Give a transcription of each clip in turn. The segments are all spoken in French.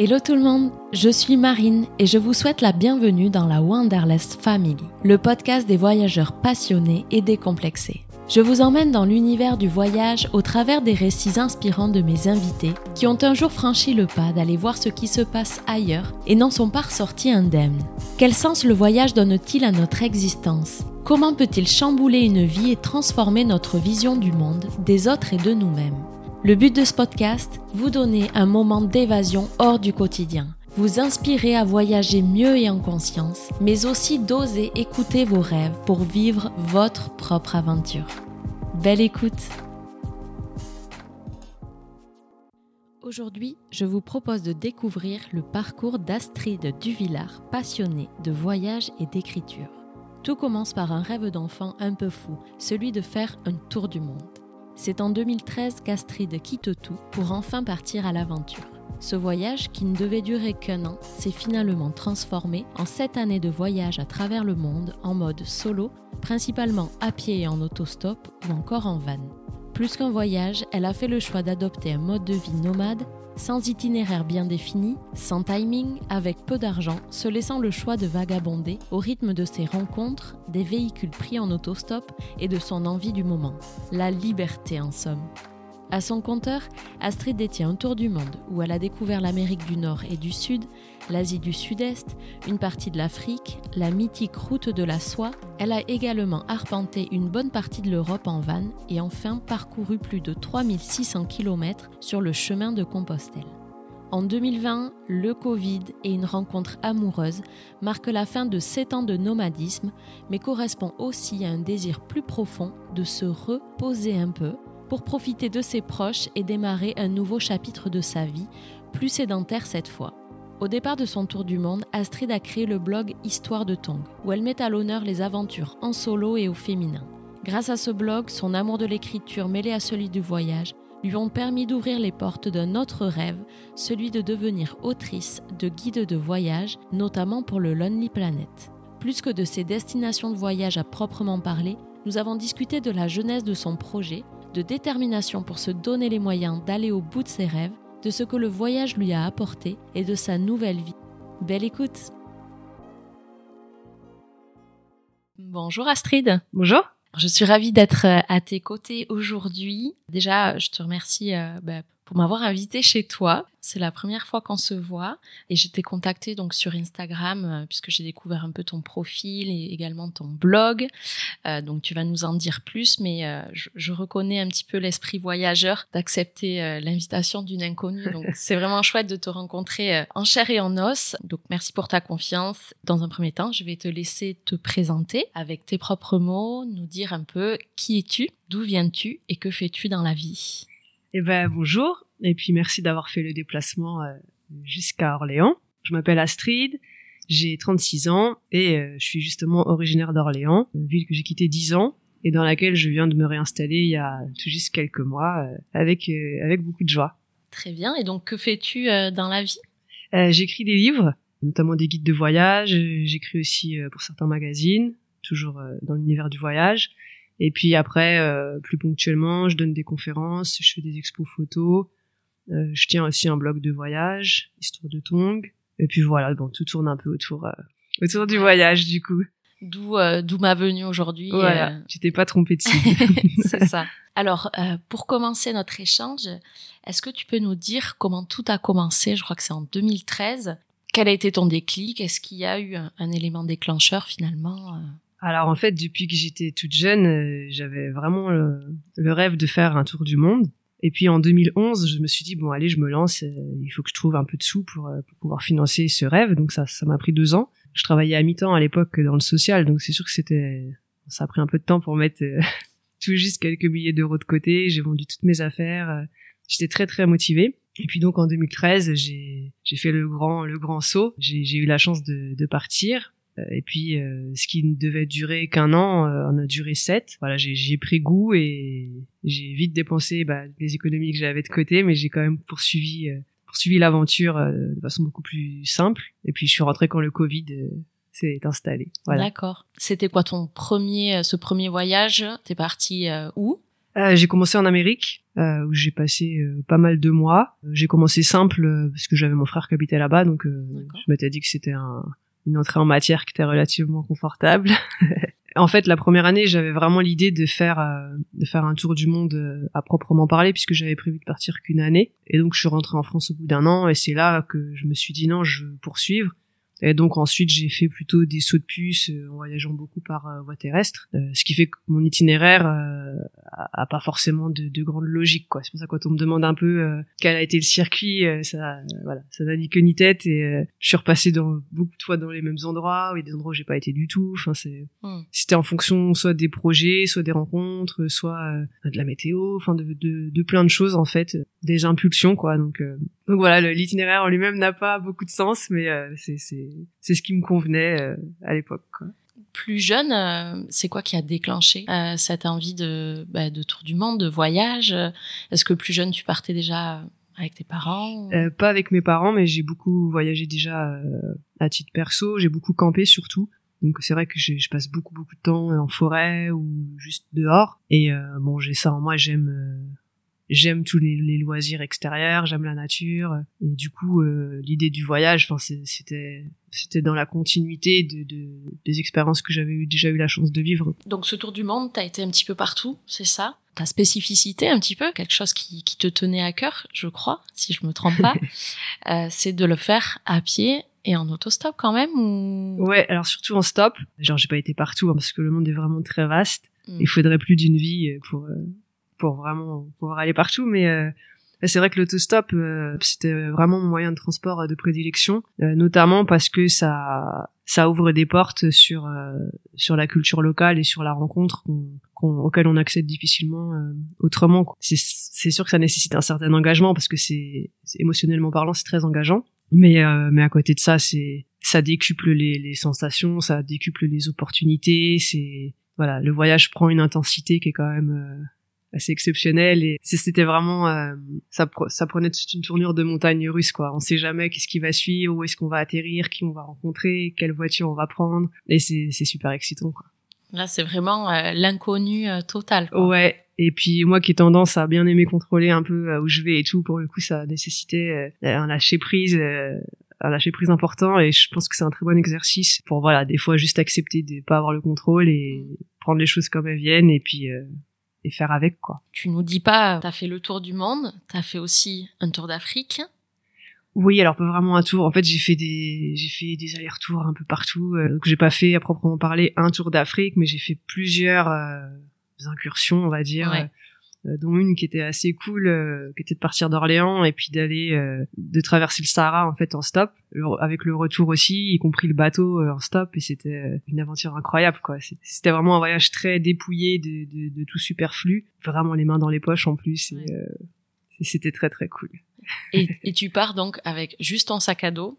Hello tout le monde, je suis Marine et je vous souhaite la bienvenue dans la Wanderlust Family, le podcast des voyageurs passionnés et décomplexés. Je vous emmène dans l'univers du voyage au travers des récits inspirants de mes invités qui ont un jour franchi le pas d'aller voir ce qui se passe ailleurs et n'en sont pas ressortis indemnes. Quel sens le voyage donne-t-il à notre existence? Comment peut-il chambouler une vie et transformer notre vision du monde, des autres et de nous-mêmes? Le but de ce podcast, vous donner un moment d'évasion hors du quotidien, vous inspirer à voyager mieux et en conscience, mais aussi d'oser écouter vos rêves pour vivre votre propre aventure. Belle écoute Aujourd'hui, je vous propose de découvrir le parcours d'Astrid Duvillard, passionnée de voyage et d'écriture. Tout commence par un rêve d'enfant un peu fou, celui de faire un tour du monde. C'est en 2013 qu'Astrid quitte tout pour enfin partir à l'aventure. Ce voyage, qui ne devait durer qu'un an, s'est finalement transformé en sept années de voyage à travers le monde en mode solo, principalement à pied et en autostop ou encore en van. Plus qu'un voyage, elle a fait le choix d'adopter un mode de vie nomade sans itinéraire bien défini, sans timing, avec peu d'argent, se laissant le choix de vagabonder au rythme de ses rencontres, des véhicules pris en autostop et de son envie du moment. La liberté en somme. À son compteur, Astrid détient un tour du monde où elle a découvert l'Amérique du Nord et du Sud, l'Asie du Sud-Est, une partie de l'Afrique, la mythique route de la soie. Elle a également arpenté une bonne partie de l'Europe en van et enfin parcouru plus de 3600 km sur le chemin de Compostelle. En 2020, le Covid et une rencontre amoureuse marquent la fin de 7 ans de nomadisme, mais correspond aussi à un désir plus profond de se reposer un peu pour profiter de ses proches et démarrer un nouveau chapitre de sa vie, plus sédentaire cette fois. Au départ de son tour du monde, Astrid a créé le blog Histoire de Tong, où elle met à l'honneur les aventures en solo et au féminin. Grâce à ce blog, son amour de l'écriture mêlé à celui du voyage lui ont permis d'ouvrir les portes d'un autre rêve, celui de devenir autrice de guides de voyage, notamment pour le Lonely Planet. Plus que de ses destinations de voyage à proprement parler, nous avons discuté de la jeunesse de son projet, de détermination pour se donner les moyens d'aller au bout de ses rêves, de ce que le voyage lui a apporté et de sa nouvelle vie. Belle écoute Bonjour Astrid. Bonjour. Je suis ravie d'être euh, à tes côtés aujourd'hui. Déjà, je te remercie euh, bah, pour m'avoir invité chez toi. C'est la première fois qu'on se voit et je t'ai contacté donc sur Instagram euh, puisque j'ai découvert un peu ton profil et également ton blog. Euh, donc tu vas nous en dire plus, mais euh, je, je, reconnais un petit peu l'esprit voyageur d'accepter euh, l'invitation d'une inconnue. Donc c'est vraiment chouette de te rencontrer en chair et en os. Donc merci pour ta confiance. Dans un premier temps, je vais te laisser te présenter avec tes propres mots, nous dire un peu qui es-tu, d'où viens-tu et que fais-tu dans la vie. Eh ben bonjour et puis merci d'avoir fait le déplacement euh, jusqu'à Orléans. Je m'appelle Astrid, j'ai 36 ans et euh, je suis justement originaire d'Orléans, une ville que j'ai quittée 10 ans et dans laquelle je viens de me réinstaller il y a tout juste quelques mois euh, avec avec beaucoup de joie. Très bien. Et donc que fais-tu dans la vie? J'écris des livres, notamment des guides de voyage. J'écris aussi pour certains magazines, toujours dans l'univers du voyage. Et puis après, euh, plus ponctuellement, je donne des conférences, je fais des expos photos, euh, je tiens aussi un blog de voyage, histoire de Tong. Et puis voilà, bon, tout tourne un peu autour euh, autour du voyage du coup. D'où d'où ma venue aujourd'hui. Voilà, tu t'es pas trompé de C'est ça. Alors, pour commencer notre échange, est-ce que tu peux nous dire comment tout a commencé? Je crois que c'est en 2013. Quel a été ton déclic? Est-ce qu'il y a eu un, un élément déclencheur finalement alors en fait, depuis que j'étais toute jeune, euh, j'avais vraiment le, rêve de faire un tour du monde. Et puis en 2011, je me suis dit bon allez, je me lance. Euh, il faut que je trouve un peu de sous pour, euh, pour pouvoir financer ce rêve. Donc ça, ça m'a pris deux ans. Je travaillais à mi-temps à l'époque dans le social, donc c'est sûr que c'était, ça a pris un peu de temps pour mettre tout juste quelques milliers d'euros de côté. J'ai vendu toutes mes affaires. J'étais très très motivée. Et puis donc en 2013, j'ai fait le grand le grand saut. J'ai eu la chance de, de partir et puis, euh, ce qui ne devait durer qu'un an, euh, en a duré sept. Voilà, j'ai pris goût et j'ai vite dépensé bah, les économies que j'avais de côté, mais j'ai quand même poursuivi poursuivi l'aventure de façon beaucoup plus simple. Et puis, je suis rentrée quand le Covid s'est installé. Voilà. D'accord. C'était quoi ton premier, ce premier voyage? T'es parti où? Euh, J'ai commencé en Amérique, euh, où j'ai passé euh, pas mal de mois. J'ai commencé simple euh, parce que j'avais mon frère qui habitait là-bas, donc euh, je m'étais dit que c'était un, une entrée en matière qui était relativement confortable. en fait, la première année, j'avais vraiment l'idée de faire euh, de faire un tour du monde euh, à proprement parler, puisque j'avais prévu de partir qu'une année. Et donc, je suis rentrée en France au bout d'un an, et c'est là que je me suis dit non, je veux poursuivre. Et donc ensuite, j'ai fait plutôt des sauts de puce euh, en voyageant beaucoup par euh, voie terrestre, Euh, ce qui fait que mon itinéraire euh, a, pas forcément de, de grande logique. quoi. C'est pour ça que quand on me demande un peu euh, quel a été le circuit, euh, ça, voilà, ça n'a ni queue ni tête. Et euh, je suis repassée dans beaucoup de fois dans les mêmes endroits, ou des endroits où j'ai pas été du tout. Enfin, c'est Hmm. c'était en fonction soit des projets, soit des rencontres, soit euh, de la météo, enfin de, de, de plein de choses en fait, des impulsions quoi. Donc euh, donc voilà, l'itinéraire en lui-même n'a pas beaucoup de sens, mais euh, c'est c'est c'est ce qui me convenait euh, à l'époque. Plus jeune, euh, c'est quoi qui a déclenché euh, cette envie de, bah, de tour du monde, de voyage? Est-ce que plus jeune, tu partais déjà avec tes parents Euh, pas avec mes parents, mais j'ai beaucoup voyagé déjà euh, à titre perso. J'ai beaucoup campé surtout. Donc c'est vrai que je, je passe beaucoup beaucoup de temps en forêt ou juste dehors. Et euh, bon, j'ai ça en moi. J'aime j'aime tous les, les loisirs extérieurs. J'aime la nature. Et du coup, l'idée du voyage, enfin c'était c'était dans la continuité de, de des expériences que j'avais eu, déjà eu la chance de vivre. Donc ce tour du monde, t'as été un petit peu partout, c'est ça? Ta spécificité un petit peu, quelque chose qui, qui te tenait à cœur, je crois, si je me trompe pas, euh, c'est de le faire à pied et en autostop quand même ou? Ouais, alors surtout en stop. Genre j'ai pas été partout hein, parce que le monde est vraiment très vaste. Hmm. il faudrait plus d'une vie pour euh, pour vraiment pouvoir aller partout mais euh, c'est vrai que l'autostop euh, c'était vraiment mon moyen de transport euh, de prédilection euh, notamment parce que ça ça ouvre des portes sur euh, sur la culture locale et sur la rencontre qu'on qu'on- auquel on accède difficilement euh, autrement quoi. c'est c'est sûr que ça nécessite un certain engagement parce que c'est émotionnellement parlant c'est très engageant mais euh, mais à côté de ça c'est ça décuple les, les sensations ça décuple les opportunités c'est voilà, le voyage prend une intensité qui est quand même assez exceptionnelle et c'était vraiment euh, ça, pre- ça prenait toute une tournure de montagne russe quoi. On sait jamais qu'est-ce qui va suivre, où est-ce qu'on va atterrir, qui on va rencontrer, quelle voiture on va prendre et c'est super excitant quoi. Là, c'est vraiment euh, l'inconnu euh, total. quoi. Ouais. Et puis moi qui ai tendance à bien aimer contrôler un peu euh, où je vais et tout, pour le coup ça nécessitait un lâcher prise, un lâcher prise important et je pense que c'est un très bon exercice pour voilà des fois juste accepter de pas avoir le contrôle et prendre les choses comme elles viennent et puis euh, et faire avec quoi. Tu nous dis pas, t'as fait le tour du monde, t'as fait aussi un tour d'Afrique. Oui, alors pas vraiment un tour. En fait, j'ai fait des j'ai fait des allers-retours un peu partout. Euh, donc j'ai pas fait à proprement parler un tour d'Afrique, mais j'ai fait plusieurs euh, incursions, on va dire. Ouais. Euh, dont une qui était assez cool, euh, qui était de partir d'Orléans et puis d'aller euh, de traverser le Sahara en fait en stop, avec le retour aussi, y compris le bateau euh, en stop et c'était une aventure incroyable quoi. C'était vraiment un voyage très dépouillé de, de, de tout superflu, vraiment les mains dans les poches en plus. et, Ouais. euh, c'était très très cool. Et, et tu pars donc avec juste ton sac à dos,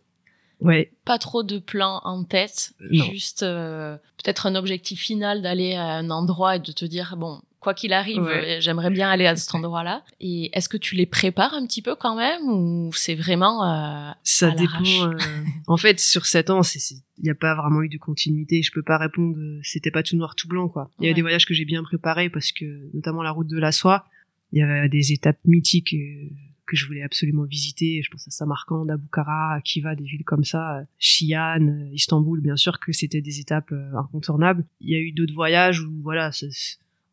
Ouais, pas trop de plans en tête, Non. juste euh, peut-être un objectif final d'aller à un endroit et de te dire bon quoi qu'il arrive Ouais. euh, j'aimerais bien aller à cet endroit-là. Et est-ce que tu les prépares un petit peu quand même ou c'est vraiment euh, Ça à dépend. euh, en fait, sur sept ans, c'est- c'est- il n'y a pas vraiment eu de continuité. Je peux pas répondre. C'était pas tout noir, tout blanc, quoi. Il y a Ouais. des voyages que j'ai bien préparés parce que, notamment la route de la soie, il y avait des étapes mythiques euh, que je voulais absolument visiter. Je pense à Samarcande, à Bukhara, à Kiva, des villes comme ça, Xi'an, euh, Istanbul. Bien sûr que c'était des étapes incontournables. Il y a eu d'autres voyages où, voilà,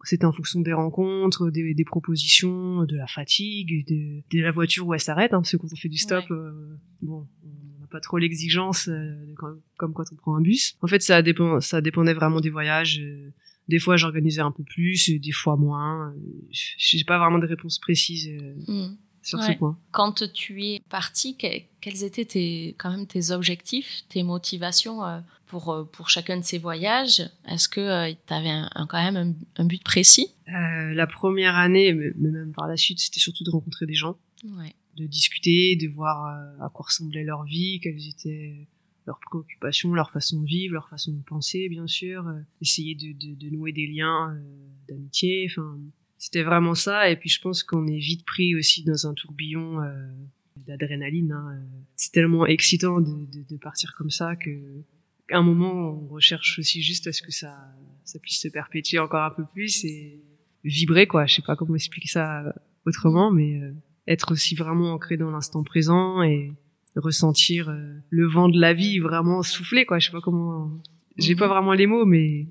c'était en fonction des rencontres, des, des propositions, de la fatigue, de, de la voiture où elle s'arrête, hein, parce que quand on fait du stop, euh, bon, on n'a pas trop l'exigence euh, comme, comme quand on prend un bus. En fait, ça dépend, ça dépendait vraiment des voyages. euh, des fois, j'organisais un peu plus, des fois moins. J'ai pas vraiment de réponse précise Hmm. sur Ouais. ce point. Quand tu es parti, que- quels étaient tes, quand même tes objectifs, tes motivations pour, euh, pour chacun de ces voyages Est-ce que tu avais un, un- quand même un, un but précis? Euh, la première année, mais même par la suite, c'était surtout de rencontrer des gens. ouais. de discuter, de voir euh, à quoi ressemblait leur vie, quelles étaient leurs préoccupations, leur façon de vivre, leur façon de penser, bien sûr, euh, essayer de, de, de nouer des liens euh, d'amitié. Enfin, c'était vraiment ça. Et puis je pense qu'on est vite pris aussi dans un tourbillon euh, d'adrénaline. hein. Euh, C'est tellement excitant de, de, de partir comme ça que un moment on recherche aussi juste à ce que ça ça puisse se perpétuer encore un peu plus et vibrer quoi. Je sais pas comment expliquer ça autrement, mais être aussi vraiment ancré dans l'instant présent et ressentir le vent de la vie vraiment souffler quoi. Je sais pas comment. J'ai pas mhm. vraiment les mots, mais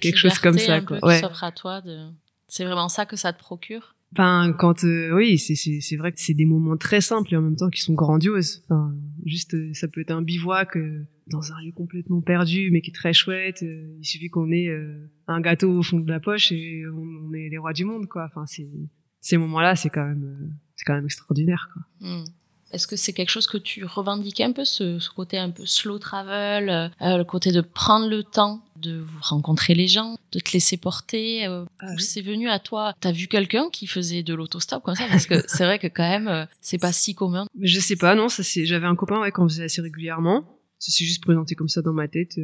quelque chose comme ça quoi. ouais. s'offre à toi de. C'est vraiment ça que ça te procure? Enfin, quand euh, oui, c'est vrai que c'est des moments très simples et en même temps qui sont grandioses. Enfin, juste euh, ça peut être un bivouac euh, dans un lieu complètement perdu mais qui est très chouette. il suffit qu'on ait un gâteau au fond de la poche et on, est les rois du monde quoi. Enfin, ces moments-là, c'est quand même c'est quand même extraordinaire quoi. Hmm. Est-ce que c'est quelque chose que tu revendiquais un peu, ce, côté un peu slow travel, euh, le côté de prendre le temps de rencontrer les gens, de te laisser porter euh, ah C'est venu à toi T'as vu quelqu'un qui faisait de l'autostop comme ça? Parce que c'est vrai que quand même, euh, c'est pas si commun. Je sais pas, non. Ça c'est. J'avais un copain ouais, qu'on faisait assez régulièrement. Ça s'est juste présenté comme ça dans ma tête.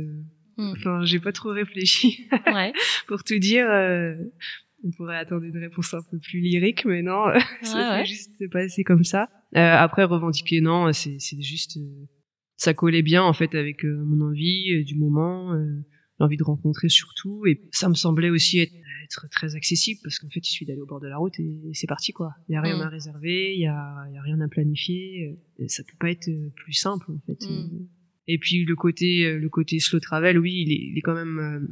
Hmm. Enfin, j'ai pas trop réfléchi. ouais. Pour tout dire, on pourrait attendre une réponse un peu plus lyrique, mais non, ça s'est juste passé comme ça. Euh, après, revendiquer, non, c'est juste, euh, ça collait bien en fait avec euh, mon envie du moment, l'envie de rencontrer surtout, et ça me semblait aussi être, très accessible parce qu'en fait, il suffit d'aller au bord de la route et, c'est parti quoi. Il y a rien mm. à réserver, il y a, y a rien à planifier, ça peut pas être plus simple en fait. Mm. Et puis le côté, le côté slow travel, oui, il est, il est quand même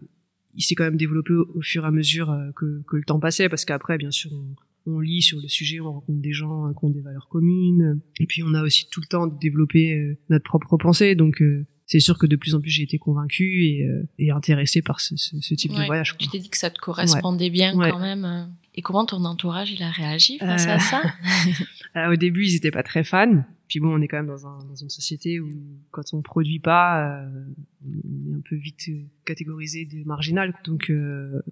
il s'est quand même développé au, fur et à mesure euh, que, que, le temps passait, parce qu'après, bien sûr, on, on, lit sur le sujet, on rencontre des gens qui ont des valeurs communes, et puis on a aussi tout le temps de développer euh, notre propre pensée, donc euh, c'est sûr que de plus en plus j'ai été convaincu et, et intéressé par ce, ce, type de voyage. Tu t'es dit que ça te correspondait bien quand même. Et comment ton entourage il a réagi face à ça? Au début, ils étaient pas très fans. Puis bon, on est quand même dans, un, dans une société où quand on produit pas, euh, on est un peu vite catégorisé de marginal. Donc euh,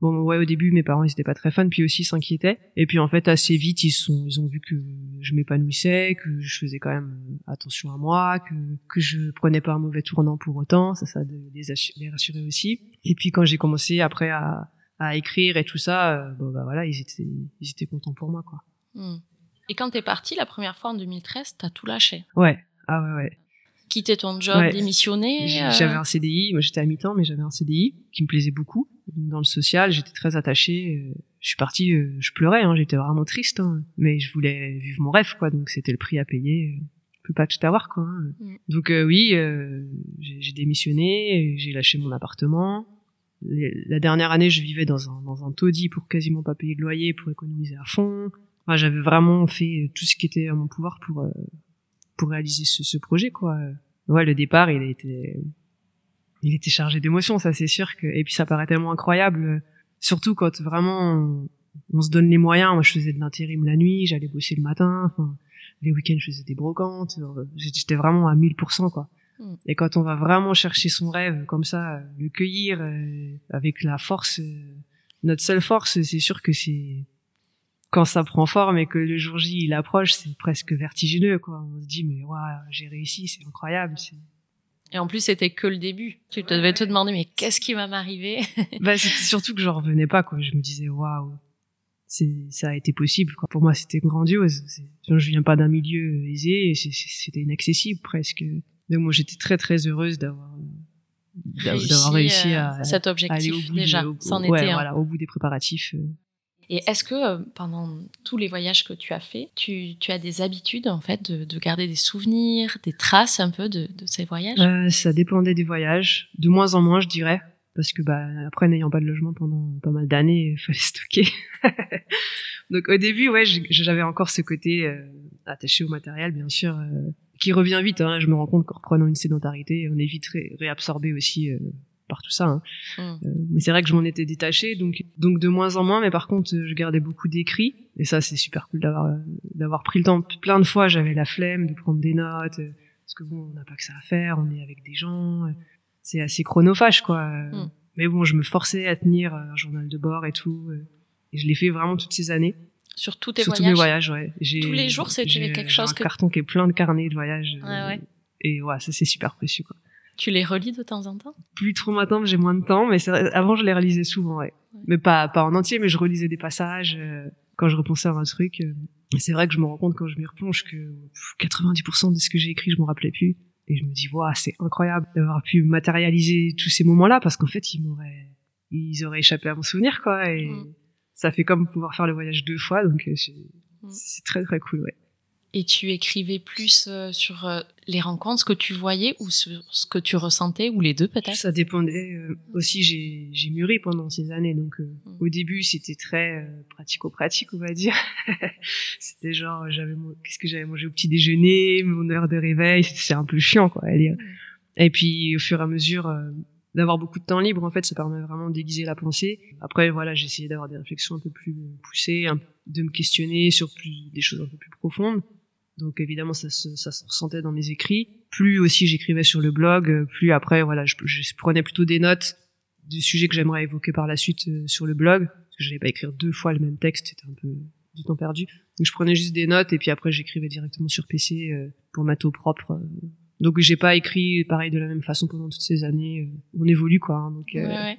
bon, ouais, au début, mes parents ils étaient pas très fans, puis aussi s'inquiétaient. Et puis en fait, assez vite, ils sont, ils ont vu que je m'épanouissais, que je faisais quand même attention à moi, que que je prenais pas un mauvais tournant pour autant. Ça, ça les, les rassurer aussi. Et puis quand j'ai commencé après à, à écrire et tout ça, euh, bon bah voilà, ils étaient, ils étaient contents pour moi quoi. Hmm. Et quand t'es parti la première fois en 2013, t'as tout lâché. Ouais. Ah ouais, ouais. Quitter ton job, démissionner. Euh j'avais un CDI. Moi, j'étais à mi-temps, mais j'avais un CDI qui me plaisait beaucoup. Dans le social, j'étais très attachée. Euh, je suis partie, euh, je pleurais. Hein, j'étais vraiment triste, hein, mais je voulais vivre mon rêve, quoi. Donc c'était le prix à payer. Je peux pas tout avoir, quoi. Hein. Mm. Donc oui, j'ai démissionné, j'ai lâché mon appartement. La dernière année, je vivais dans un dans un taudis pour quasiment pas payer de loyer, pour économiser à fond j'avais vraiment fait tout ce qui était à mon pouvoir pour euh, pour réaliser ce, ce, projet, quoi. Ouais, le départ, il était il était chargé d'émotions, ça c'est sûr que. Et puis ça paraît tellement incroyable, surtout quand vraiment on, se donne les moyens. Moi, je faisais de l'intérim la nuit, j'allais bosser le matin. Enfin, les week-ends, je faisais des brocantes. J'étais vraiment à 1000%, quoi. Hmm. Et quand on va vraiment chercher son rêve comme ça, le cueillir euh, avec la force, euh, notre seule force, c'est sûr que c'est quand ça prend forme et que le jour J il approche, c'est presque vertigineux quoi. On se dit mais waouh, j'ai réussi, c'est incroyable. Et en plus, c'était que le début. Tu devais te demander mais qu'est-ce qui va m'arriver? Bah c'était surtout que je revenais pas quoi. Je me disais waouh, c'est ça a été possible quoi. Pour moi, c'était grandiose. Je viens pas d'un milieu aisé, c'était inaccessible presque. Donc moi, j'étais très très heureuse d'avoir d'avoir réussi, à euh, cet objectif aller au bout déjà. C'en était voilà, au bout des préparatifs. Euh. Et est-ce que euh, pendant tous les voyages que tu as fait, tu, as des habitudes en fait de, garder des souvenirs, des traces un peu de, ces voyages? Euh, Ça dépendait des voyages, de moins en moins je dirais, parce que bah après n'ayant pas de logement pendant pas mal d'années, il fallait stocker. Donc au début ouais j'avais encore ce côté euh, attaché au matériel bien sûr qui revient vite. Hein. Je me rends compte qu'en reprenant une sédentarité, on est vite réabsorbé aussi par tout ça. Hein. Mm. Euh, mais c'est vrai que je m'en étais détachée, donc donc de moins en moins. Mais par contre, je gardais beaucoup d'écrits, et ça c'est super cool d'avoir euh, d'avoir pris le temps. Plein de fois, j'avais la flemme de prendre des notes, euh, parce que bon, on n'a pas que ça à faire, on est avec des gens, c'est assez chronophage quoi. Mm. Mais bon, je me forçais à tenir un journal de bord et tout, et je l'ai fait vraiment toutes ces années. Sur tous tes Sur voyages. tous mes voyages, ouais. Tous les jours, c'était quelque chose un carton qui est plein de carnets de voyage. Et ouais, ça c'est super précieux quoi. Tu les relis de temps en temps? Plus trop maintenant, j'ai moins de temps, mais avant je les relisais souvent, ouais. Mais pas pas en entier, mais je relisais des passages euh, quand je repensais à un truc. Euh. c'est vrai que je me rends compte quand je m'y replonge que 90% de ce que j'ai écrit, je me rappelais plus. Et je me dis, waouh, c'est incroyable d'avoir pu matérialiser tous ces moments-là, parce qu'en fait, ils m'auraient, ils auraient échappé à mon souvenir, quoi. Et, ça fait comme pouvoir faire le voyage deux fois, donc euh, c'est Mm. c'est très très cool, ouais. Et tu écrivais plus euh, sur euh, les rencontres, ce que tu voyais ou sur ce que tu ressentais, ou les deux peut-être? Ça dépendait. euh, aussi, j'ai j'ai mûri pendant ces années, donc euh, Mm. au début c'était très euh, pratico-pratique, on va dire. c'était genre, j'avais qu'est-ce que j'avais mangé au petit déjeuner, mon heure de réveil, c'est un peu chiant quoi à lire. Et puis au fur et à mesure euh, d'avoir beaucoup de temps libre, en fait, ça permet vraiment de déguiser la pensée. Après, voilà, j'ai essayé d'avoir des réflexions un peu plus poussées, un- de me questionner sur plus des choses un peu plus profondes. Donc évidemment, ça se, ressentait dans mes écrits. Plus aussi j'écrivais sur le blog, euh, plus après, voilà, je, prenais plutôt des notes du sujet que j'aimerais évoquer par la suite euh, sur le blog, parce que j'allais pas écrire deux fois le même texte, c'était un peu du temps perdu. Donc je prenais juste des notes et puis après j'écrivais directement sur PC euh, pour mettre au propre. Donc j'ai pas écrit pareil de la même façon pendant toutes ces années. On évolue quoi. hein.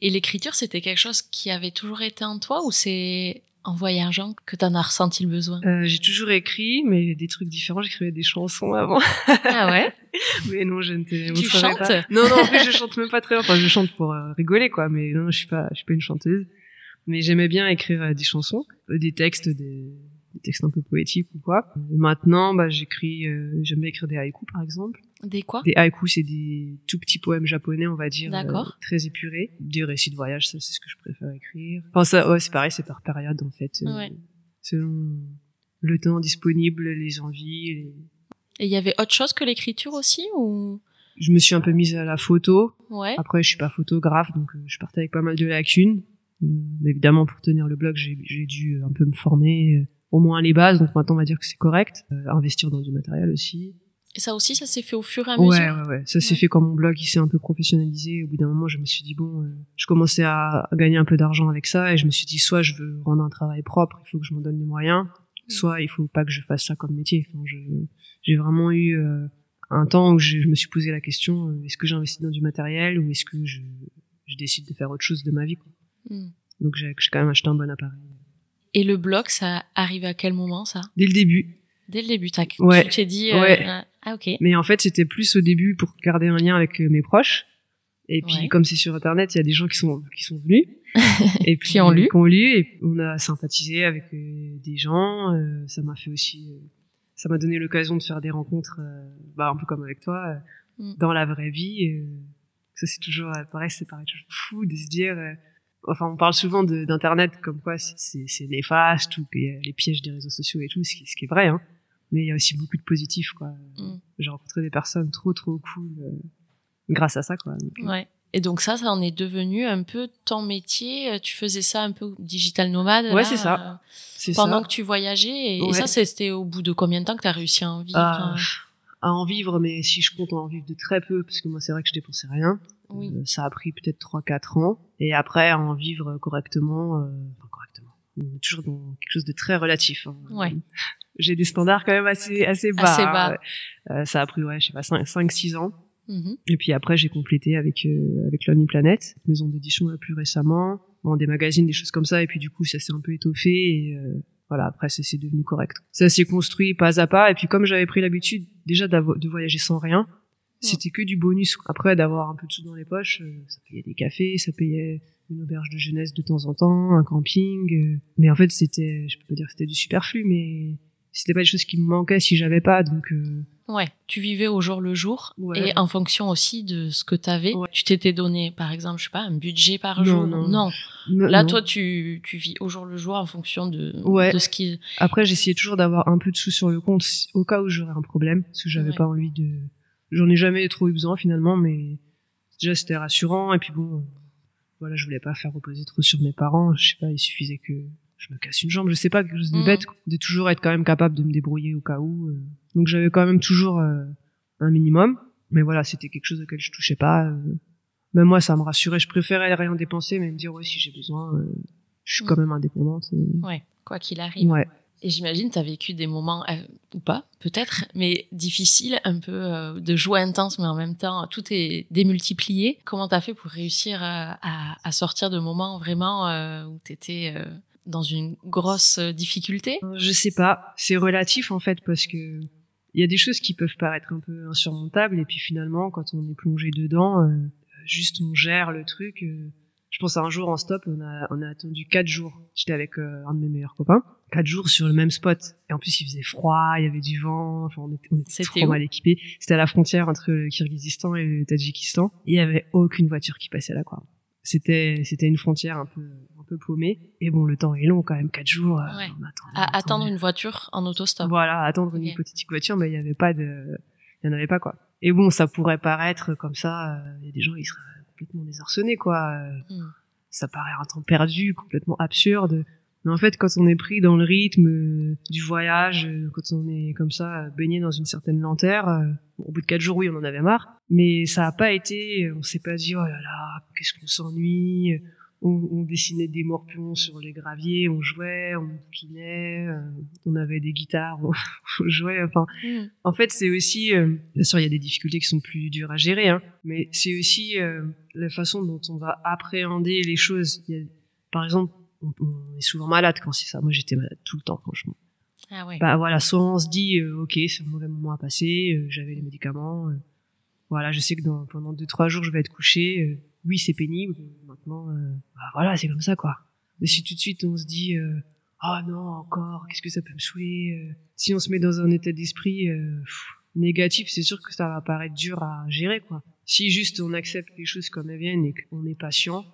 Et l'écriture, c'était quelque chose qui avait toujours été en toi ou c'est en voyageant que t'en as ressenti le besoin? Euh, j'ai toujours écrit, mais des trucs différents. J'écrivais des chansons avant. Ah ouais? Mais non, je ne te Tu chantes pas. Non, non, en plus, je chante même pas très bien. Enfin, je chante pour euh, rigoler, quoi. Mais non, je suis pas, je suis pas une chanteuse. Mais j'aimais bien écrire euh, des chansons, euh, des textes, des, des textes un peu poétiques ou quoi. Et maintenant, bah, j'écris, euh, j'aime bien écrire des haïkus, par exemple. Des quoi? Des haïkus, c'est des tout petits poèmes japonais, on va dire. D'accord. euh, très épurés. Des récits de voyage, ça, c'est ce que je préfère écrire. Enfin, ça, ouais, c'est pareil, c'est par période, en fait. euh, Ouais. Selon le temps disponible, les envies, les... Et il y avait autre chose que l'écriture aussi ou? Je me suis un peu mise à la photo. Ouais. Après, je suis pas photographe, donc euh, je partais avec pas mal de lacunes. Euh, évidemment, pour tenir le blog, j'ai dû un peu me former, au moins les bases. Donc maintenant, on va dire que c'est correct. Euh, investir dans du matériel aussi. Et ça aussi, ça s'est fait au fur et à Ouais, mesure ouais, ouais. Ça s'est Ouais. fait quand mon blog il s'est un peu professionnalisé. Au bout d'un moment, je me suis dit bon, euh, je commençais à, à gagner un peu d'argent avec ça, et je me suis dit soit je veux rendre un travail propre, il faut que je m'en donne les moyens, soit il faut pas que je fasse ça comme métier. Enfin, j'ai vraiment eu euh, un temps où je, je me suis posé la question euh, est-ce que j'investis dans du matériel ou est-ce que je, je décide de faire autre chose de ma vie. Quoi. Hmm. Donc j'ai quand même acheté un bon appareil. Et le blog, ça arrive à quel moment ça? Dès le début. Dès le début, t'as- Ouais. tu t'es dit euh, Ouais. euh, ah ok. Mais en fait, c'était plus au début pour garder un lien avec euh, mes proches. Et puis, Ouais. comme c'est sur Internet, il y a des gens qui sont qui sont venus et puis Qui ont lu. qui ont lu et on a sympathisé avec euh, des gens. euh, ça m'a fait aussi, ça m'a donné l'occasion de faire des rencontres, bah, un peu comme avec toi, Mm. dans la vraie vie. euh. ça, c'est toujours pareil, c'est pareil, toujours fou de se dire. Enfin, on parle souvent d'internet comme quoi c'est- néfaste ou qu'il y a les pièges des réseaux sociaux et tout, ce qui, ce qui est vrai. Hein. Mais il y a aussi beaucoup de positifs, quoi. Mm. J'ai rencontré des personnes trop trop cool euh, grâce à ça quoi. Donc, euh, Ouais. Et donc ça, ça en est devenu un peu ton métier. Euh, Tu faisais ça un peu digital nomade. Ouais, c'est ça. euh, pendant ça. que tu voyageais. Et, ça, c'était au bout de combien de temps que tu as réussi à en vivre à, hein à en vivre, mais si je compte en vivre de très peu, parce que moi c'est vrai que je dépensais rien. Oui. Euh, ça a pris peut-être 3-4 ans. Et après, à en vivre correctement, euh, enfin correctement. On est toujours dans quelque chose de très relatif. hein. Ouais. J'ai des standards quand même assez assez bas. Assez hein. bas. Euh, ça a pris ouais, je sais pas 5-6 ans. Mhm. Et puis après, j'ai complété avec euh, avec Lonely Planet, maison d'édition là plus récemment, dans des magazines, des choses comme ça. Et puis du coup, ça s'est un peu étoffé. Et euh, voilà, après, c'est devenu correct. Ça s'est construit pas à pas. Et puis comme j'avais pris l'habitude déjà de voyager sans rien, c'était que du bonus. Après, d'avoir un peu de sous dans les poches, euh, ça payait des cafés, ça payait une auberge de jeunesse de temps en temps, un camping. euh. Mais en fait, c'était, je peux pas dire que c'était du superflu, mais c'était pas des choses qui me manquaient si j'avais pas. Donc euh, Ouais, tu vivais au jour le jour Ouais. et en fonction aussi de ce que tu avais. Ouais. Tu t'étais donné, par exemple, je sais pas, un budget par Non, jour? non. Là, non. toi, tu, tu vis au jour le jour en fonction de, Ouais. de ce qui. Après, j'essayais toujours d'avoir un peu de sous sur le compte au cas où j'aurais un problème, parce que j'avais pas envie de. J'en ai jamais trop eu besoin finalement, mais déjà c'était rassurant. Et puis bon, voilà, je voulais pas faire reposer trop sur mes parents. Je sais pas, il suffisait que je me casse une jambe, je sais pas, quelque chose de Mhm. bête, de toujours être quand même capable de me débrouiller au cas où. euh. Donc j'avais quand même toujours euh, un minimum, mais voilà, c'était quelque chose auquel je touchais pas. euh. Même moi, ça me rassurait. Je préférais rien dépenser, mais me dire ouais, si j'ai besoin, euh, je suis Mhm. quand même indépendante. Ouais, quoi qu'il arrive. Ouais. Et j'imagine, tu as vécu des moments, euh, ou pas, peut-être, mais difficiles, un peu euh, de joie intense, mais en même temps, tout est démultiplié. Comment tu as fait pour réussir à, à- à sortir de moments vraiment euh, où tu étais dans une grosse euh, difficulté? Je sais pas, c'est relatif en fait parce que il y a des choses qui peuvent paraître un peu insurmontables et puis finalement quand on est plongé dedans, euh, juste on gère le truc. euh, Je pense à un jour en stop, on a, on a attendu quatre jours. J'étais avec euh, un de mes meilleurs copains. Quatre jours sur le même spot. Et en plus, il faisait froid, il y avait du vent. Enfin, on était, on était trop mal équipés. C'était à la frontière entre le Kyrgyzstan et le Tadjikistan. Et il y avait aucune voiture qui passait là, quoi. C'était, c'était une frontière un peu, un peu paumée. Et bon, le temps est long quand même, quatre jours. euh, Ouais. on À attendre une voiture en autostop. Voilà, attendre une hypothétique voiture, mais il y avait pas de, il y en avait pas quoi. Et bon, ça pourrait paraître comme ça, euh, il y a des gens ils seraient complètement désarçonnés quoi. euh, Hmm. Ça paraît un temps perdu, complètement absurde. Mais en fait, quand on est pris dans le rythme euh, du voyage, euh, quand on est comme ça euh, baigné dans une certaine lenteur, bon, au bout de quatre jours, oui, on en avait marre. Mais ça a pas été, on s'est pas dit oh là là, qu'est-ce qu'on s'ennuie. On, on dessinait des morpions sur les graviers, on jouait, on bouquinait, euh, on avait des guitares, on, on jouait. Enfin, Hmm. en fait, c'est aussi, euh, bien sûr, il y a des difficultés qui sont plus dures à gérer, hein, mais c'est aussi euh, la façon dont on va appréhender les choses. Il y a- par exemple, on, on est souvent malade quand c'est ça. Moi, j'étais malade tout le temps, franchement. Ah ouais. Bah voilà, soit on se dit, euh, ok, c'est un mauvais moment à passer, euh, j'avais les médicaments, euh, voilà, je sais que dans, pendant deux trois jours, je vais être couché. euh, oui, c'est pénible. Maintenant, euh, bah voilà, c'est comme ça, quoi. Mais si tout de suite on se dit, euh, ah non, encore, qu'est-ce que ça peut me saouler euh, Si on se met dans un état d'esprit euh, pff, négatif, c'est sûr que ça va paraître dur à gérer, quoi. Si juste on accepte les choses comme elles viennent et qu'on est patient,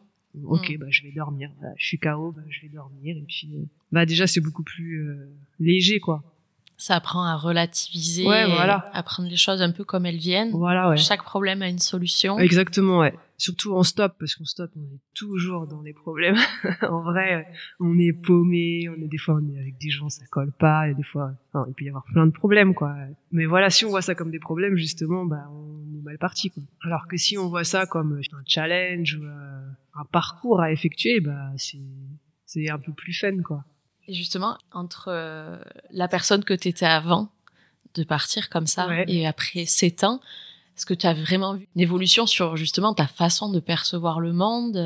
ok, Mm. bah je vais dormir. Voilà, je suis KO, bah je vais dormir. Et puis, euh, bah déjà c'est beaucoup plus euh, léger, quoi. Ça apprend à relativiser, Ouais, voilà. à prendre les choses un peu comme elles viennent. Voilà, ouais. Chaque problème a une solution. Exactement, ouais. Surtout en stop, parce qu'en stop, on est toujours dans les problèmes. en vrai, on est paumé, on est des fois on est avec des gens, ça colle pas, et des fois, enfin, il peut y avoir plein de problèmes, quoi. Mais voilà, si on voit ça comme des problèmes, justement, bah, on est mal parti, quoi. Alors que si on voit ça comme euh, un challenge ou euh, un parcours à effectuer, bah, c'est, c'est un peu plus fun, quoi. Et justement, entre euh, la personne que tu étais avant de partir comme ça Ouais. et après sept ans, est-ce que tu as vraiment vu une évolution sur justement ta façon de percevoir le monde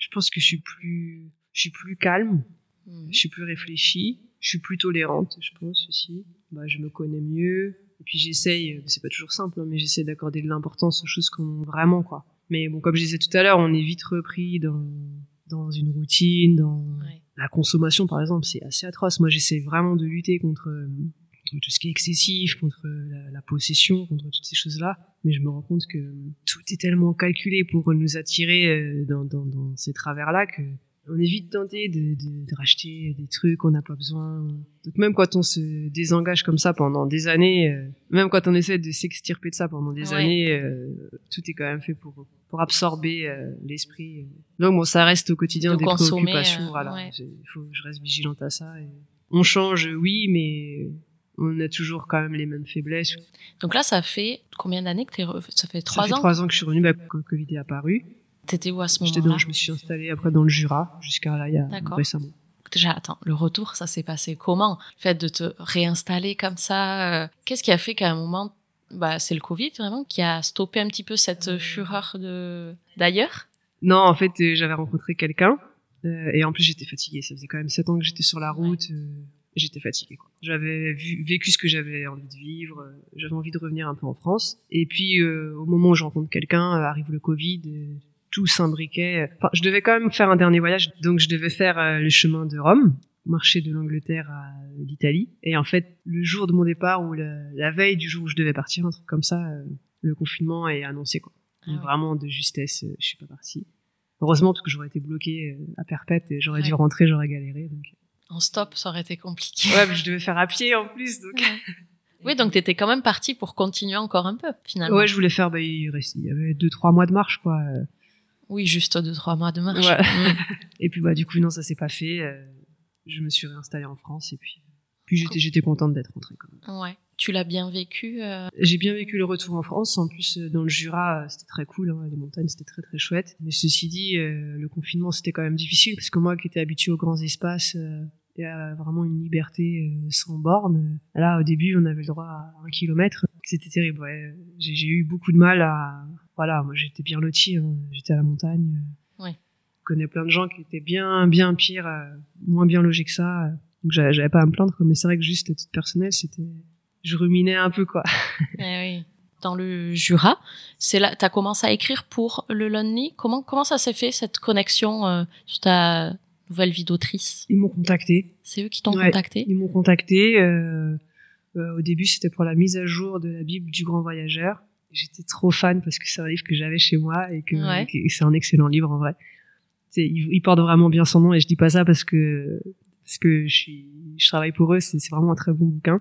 Je pense que je suis plus, je suis plus calme, hmm. je suis plus réfléchie, je suis plus tolérante, je pense aussi. Bah, je me connais mieux. Et puis j'essaye, euh, c'est pas toujours simple, hein, mais j'essaie d'accorder de l'importance aux choses qu'on vraiment quoi. Mais bon, comme je disais tout à l'heure, on est vite repris dans dans une routine, dans Ouais. la consommation par exemple, c'est assez atroce. Moi, j'essaie vraiment de lutter contre, contre tout ce qui est excessif, contre la, la possession, contre toutes ces choses-là. Mais je me rends compte que tout est tellement calculé pour nous attirer euh, dans, dans, dans ces travers-là que on est vite tenté de, de, de racheter des trucs qu'on n'a pas besoin. Donc même quand on se désengage comme ça pendant des années, euh, même quand on essaie de s'extirper de ça pendant des Ouais. années, euh, tout est quand même fait pour pour absorber euh, l'esprit. Donc bon, ça reste au quotidien De des préoccupations. voilà, ouais. il faut que je reste vigilante à ça. Et on change, oui, mais on a toujours quand même les mêmes faiblesses. Donc là, ça fait combien d'années que tu es re... Ça fait trois ça fait ans? trois ans que je suis revenue bah, quand le Covid est apparu. T'étais où à ce moment-là je me suis installée après dans le Jura jusqu'à là il y a récemment. Déjà, attends, le retour, ça s'est passé comment? Le fait de te réinstaller comme ça, euh, qu'est-ce qui a fait qu'à un moment, bah, c'est le Covid vraiment, qui a stoppé un petit peu cette Euh. fureur de d'ailleurs? Non, en fait, euh, j'avais rencontré quelqu'un euh, et en plus j'étais fatiguée. Ça faisait quand même sept ans que j'étais sur la route. j'étais fatiguée. quoi. J'avais vu, vécu ce que j'avais envie de vivre. euh, j'avais envie de revenir un peu en France. Et puis euh, au moment où je rencontre quelqu'un, euh, arrive le Covid. Tout s'imbriquait. Enfin, je devais quand même faire un dernier voyage, donc je devais faire euh, le chemin de Rome, marcher de l'Angleterre à l'Italie. Et en fait, le jour de mon départ ou la, la veille du jour où je devais partir, un truc comme ça, euh, le confinement est annoncé. Quoi. Ah ouais. Vraiment de justesse, euh, je suis pas partie. Heureusement parce que j'aurais été bloquée à perpète et j'aurais dû rentrer, j'aurais galéré. Donc. En stop, ça aurait été compliqué. Ouais, mais je devais faire à pied en plus. Donc. Oui, donc t'étais quand même parti pour continuer encore un peu, finalement. Ouais, je voulais faire. Bah, il, restait, il y avait deux trois mois de marche, quoi. Oui, juste deux, trois mois de marche. Ouais. Mm. Et puis bah du coup non, ça s'est pas fait. euh, je me suis réinstallée en France et puis puis j'étais j'étais contente d'être rentrée. Quand même. Ouais. Tu l'as bien vécu euh, J'ai bien vécu le retour en France. En plus, euh, dans le Jura, c'était très cool. hein, les montagnes, c'était très très chouette. Mais ceci dit, euh, le confinement, c'était quand même difficile parce que moi, qui étais habituée aux grands espaces euh, et à vraiment une liberté sans borne, euh, là, au début, on avait le droit à un kilomètre. C'était terrible. Ouais. J'ai j'ai eu beaucoup de mal à. Voilà, moi, j'étais bien lotie. hein, J'étais à la montagne. euh, Ouais. Je connais plein de gens qui étaient bien bien pires, euh, moins bien logés que ça. euh, donc j'avais pas à me plaindre. quoi, Mais c'est vrai que juste à titre personnel, c'était je ruminais un peu quoi. eh oui. dans le Jura. C'est là, t'as commencé à écrire pour le Lonely. Comment comment ça s'est fait cette connexion euh, sur ta nouvelle vie d'autrice? Ils m'ont contacté. C'est eux qui t'ont Ouais, contacté? Ils m'ont contacté. euh, euh, au début, c'était pour la mise à jour de la Bible du Grand Voyageur. J'étais trop fan parce que c'est un livre que j'avais chez moi et que, Ouais. que c'est un excellent livre en vrai. C'est, il, il porte vraiment bien son nom et je dis pas ça parce que parce que je suis, je travaille pour eux. C'est, vraiment un très bon bouquin.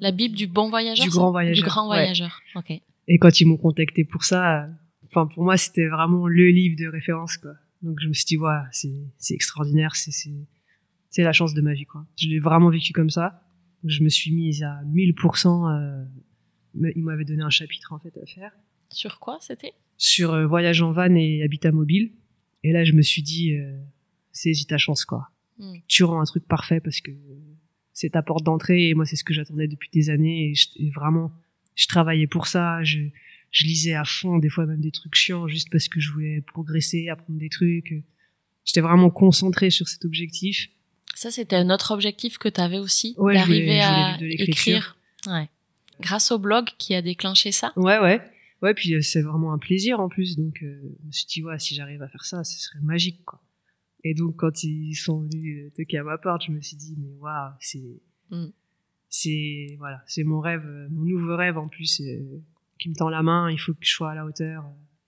La Bible du bon voyageur. Du grand voyageur, Du grand ouais. voyageur. Ok. Et quand ils m'ont contacté pour ça, enfin pour moi c'était vraiment le livre de référence quoi. Donc je me suis dit voilà, c'est c'est extraordinaire, c'est c'est c'est la chance de ma vie quoi. Je l'ai vraiment vécu comme ça. Je me suis mise à 1000%. Euh, ils m'avaient donné un chapitre en fait à faire Sur quoi c'était? Sur euh, voyage en van et habitat mobile. Et là je me suis dit euh, saisis ta chance quoi. Hmm. Tu rends un truc parfait parce que c'est ta porte d'entrée et moi c'est ce que j'attendais depuis des années et, je- et vraiment je travaillais pour ça je, je lisais à fond des fois même des trucs chiants juste parce que je voulais progresser apprendre des trucs j'étais vraiment concentré sur cet objectif Ça, c'était un autre objectif que tu avais aussi, Ouais, d'arriver à écrire? Ouais. Grâce au blog qui a déclenché ça. ouais ouais. Ouais puis euh, c'est vraiment un plaisir en plus. Donc euh, je me suis dit ouais si j'arrive à faire ça ce serait magique quoi. Et donc quand ils sont venus euh, toquer à ma porte je me suis dit mais waouh c'est Mm. c'est voilà c'est mon rêve euh, mon nouveau rêve en plus euh, qui me tend la main. Il faut que je sois à la hauteur.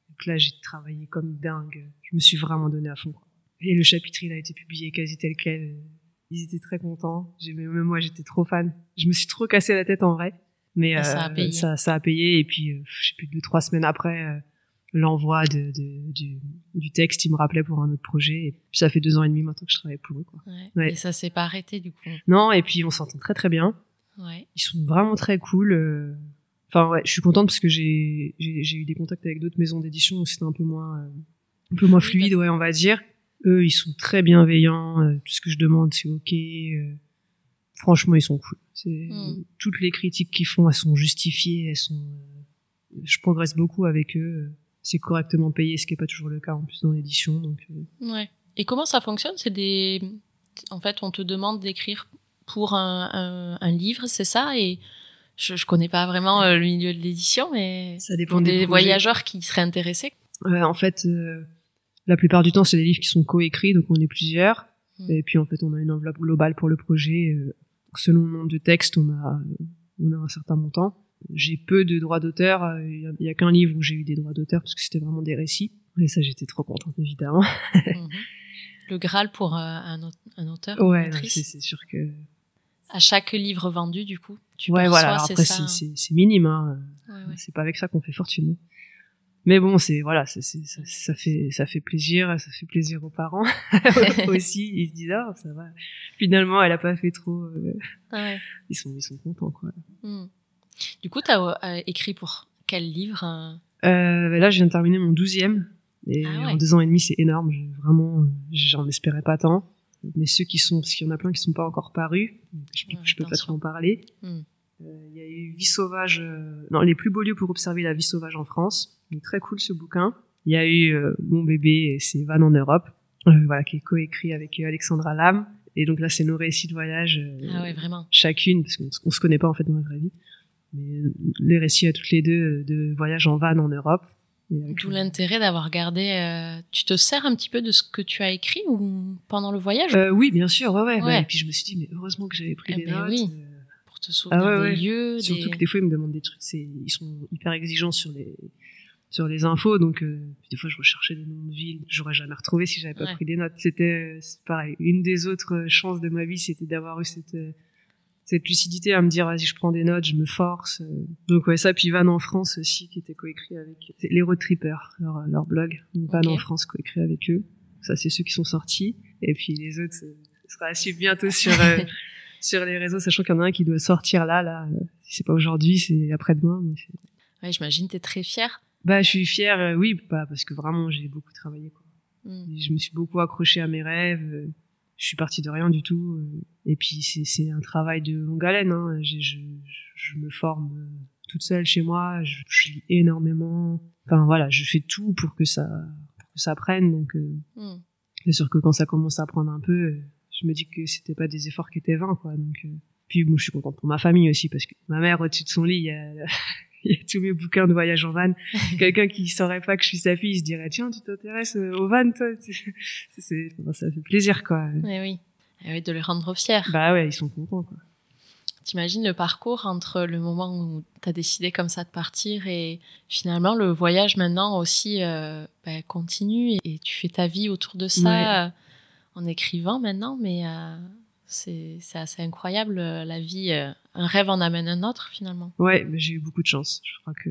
Donc là j'ai travaillé comme dingue. Je me suis vraiment donné à fond quoi. et le chapitre il a été publié quasi tel quel. Ils étaient très contents. Même moi j'étais trop fan. Je me suis trop cassé la tête en vrai mais Et ça a euh, payé. ça, ça a payé et puis euh, je sais plus deux trois semaines après euh, l'envoi de, de- du, du texte il me rappelait pour un autre projet et puis ça fait deux ans et demi maintenant que je travaille pour eux quoi Ouais. Ouais. Et ça s'est pas arrêté du coup. non et puis on s'entend très très bien Ouais. ils sont vraiment très cool. Enfin ouais, je suis contente parce que j'ai eu des contacts avec d'autres maisons d'édition où c'était un peu moins euh, un peu moins Fluide. ouais, on va dire. Eux, ils sont très bienveillants. tout ce que je demande, c'est ok. franchement, ils sont cool. C'est Mm. toutes les critiques qu'ils font, elles sont justifiées. Elles sont. euh, je progresse beaucoup avec eux. C'est correctement payé, ce qui est pas toujours le cas en plus dans l'édition. Donc euh, Ouais. Et comment ça fonctionne? C'est des. En fait, on te demande d'écrire pour un, un, un livre, c'est ça? Et je, je connais pas vraiment euh, le milieu de l'édition, mais ça dépend pour des, voyageurs qui seraient intéressés. Ouais, en fait, euh, la plupart du temps, c'est des livres qui sont coécrits, donc on est plusieurs. Mm. Et puis en fait, on a une enveloppe globale pour le projet. Selon le nombre de textes, on a, on a un certain montant. J'ai peu de droits d'auteur. euh, Il y a, qu'un livre où j'ai eu des droits d'auteur parce que c'était vraiment des récits. Et ça, j'étais trop contente, évidemment. Mhm. Le Graal pour euh, un, un auteur, ou Ouais, c'est sûr que. À chaque livre vendu, du coup, tu ouais, voilà. Alors après, ça. c'est- minime. Hein. Ouais, ouais. C'est pas avec ça qu'on fait fortune. Mais bon, c'est voilà, c'est- ça, ça fait ça fait plaisir, ça fait plaisir aux parents aussi. Ils se disent ah ça va. Finalement, elle a pas fait trop. euh, Ouais. ils sont ils sont contents quoi. Hmm. Du coup, tu as écrit pour quel livre euh, Euh, là, je viens de terminer mon douzième et Ah ouais. en deux ans et demi, c'est énorme. Vraiment, euh, j'en espérais pas tant. Mais ceux qui sont, parce qu'il y en a plein qui sont pas encore parus, je, peux- Ouais, je peux pas trop en parler. Hmm. Euh, Il y a eu Vie sauvage, euh, non, les plus beaux lieux pour observer la vie sauvage en France. Est très cool ce bouquin. Il y a eu euh, Mon bébé et c'est Van en Europe, euh, voilà, qui est coécrit avec euh, Alexandra Lam. Et donc là, c'est nos récits de voyage. Ah ouais, vraiment. chacune, parce qu'on on se connaît pas en fait dans la vraie vie, mais les récits à toutes les deux de voyage en van en Europe. D'où l'intérêt d'avoir gardé. euh, Tu te sers un petit peu de ce que tu as écrit ou pendant le voyage Euh, oui, bien sûr, ouais, ouais. Ouais. Bah, et puis je me suis dit, mais heureusement que j'avais pris Eh des ben notes. oui. euh, pour te souvenir Ah ouais, des lieux, surtout des... que des fois, ils me demandent des trucs, ils sont hyper exigeants sur les, sur les infos, donc euh, des fois, je recherchais des noms de villes, j'aurais jamais retrouvé si j'avais pas Ouais. pris des notes. C'était, c'est pareil. Une des autres euh, chances de ma vie, c'était d'avoir eu cette, euh, cette lucidité à me dire, vas-y, je prends des notes, je me force. euh. Donc ouais, ça, puis Van en France aussi, qui était coécrit avec les Road Trippers, leur, leur blog. Donc, Van en France, coécrit avec eux. Ça, c'est ceux qui sont sortis. Et puis les autres, ce sera à suivre bientôt sur, euh, sur les réseaux, sachant qu'il y en a un qui doit sortir là, là. euh, Si c'est pas aujourd'hui, c'est après-demain. mais Ouais, j'imagine t'es très fière. Bah, je suis fière, euh, oui, bah, parce que vraiment, j'ai beaucoup travaillé, quoi. Et Je me suis beaucoup accroché à mes rêves. euh, Je suis partie de rien du tout. euh, Et puis, c'est, un travail de longue haleine, hein. Je, je, je me forme toute seule chez moi. Je, je lis énormément. Enfin, voilà, je fais tout pour que ça, pour que ça prenne. Donc, euh, Hmm. c'est sûr que quand ça commence à prendre un peu, je me dis que c'était pas des efforts qui étaient vains, quoi. Donc, euh, puis bon, je suis contente pour ma famille aussi parce que ma mère au-dessus de son lit, tous mes bouquins de voyage en van. Quelqu'un qui saurait pas que je suis sa fille, il se dirait tiens, tu t'intéresses euh, au van, toi. C'est, ça fait plaisir, quoi. Oui, oui. Et oui, de les rendre fiers. Bah ouais, ils sont contents, quoi. T'imagines le parcours entre le moment où tu as décidé comme ça de partir et finalement le voyage maintenant aussi euh, bah, continue et, tu fais ta vie autour de ça euh, en écrivant maintenant, mais euh, c'est assez incroyable la vie. Un rêve en amène un autre finalement. Ouais, mais j'ai eu beaucoup de chance. Je crois que.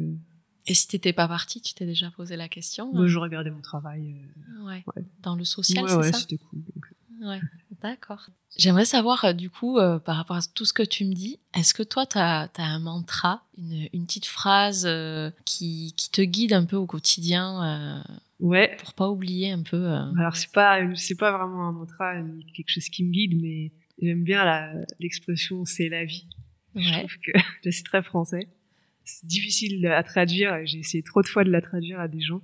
Et si t'étais pas parti, tu t'es déjà posé la question Moi, je regardais mon travail. Ouais. Dans le social, ouais, c'est ouais, ça c'était cool. Ouais, d'accord. J'aimerais savoir, euh, du coup, euh, par rapport à tout ce que tu me dis, est-ce que toi, tu as, un mantra, une, une petite phrase euh, qui, qui, te guide un peu au quotidien Ouais. Pour pas oublier un peu. Alors, c'est pas, pas vraiment un mantra, quelque chose qui me guide, mais j'aime bien l'expression c'est la vie. Ouais. Je trouve que c'est très français. C'est difficile à traduire. J'ai essayé trop de fois de la traduire à des gens.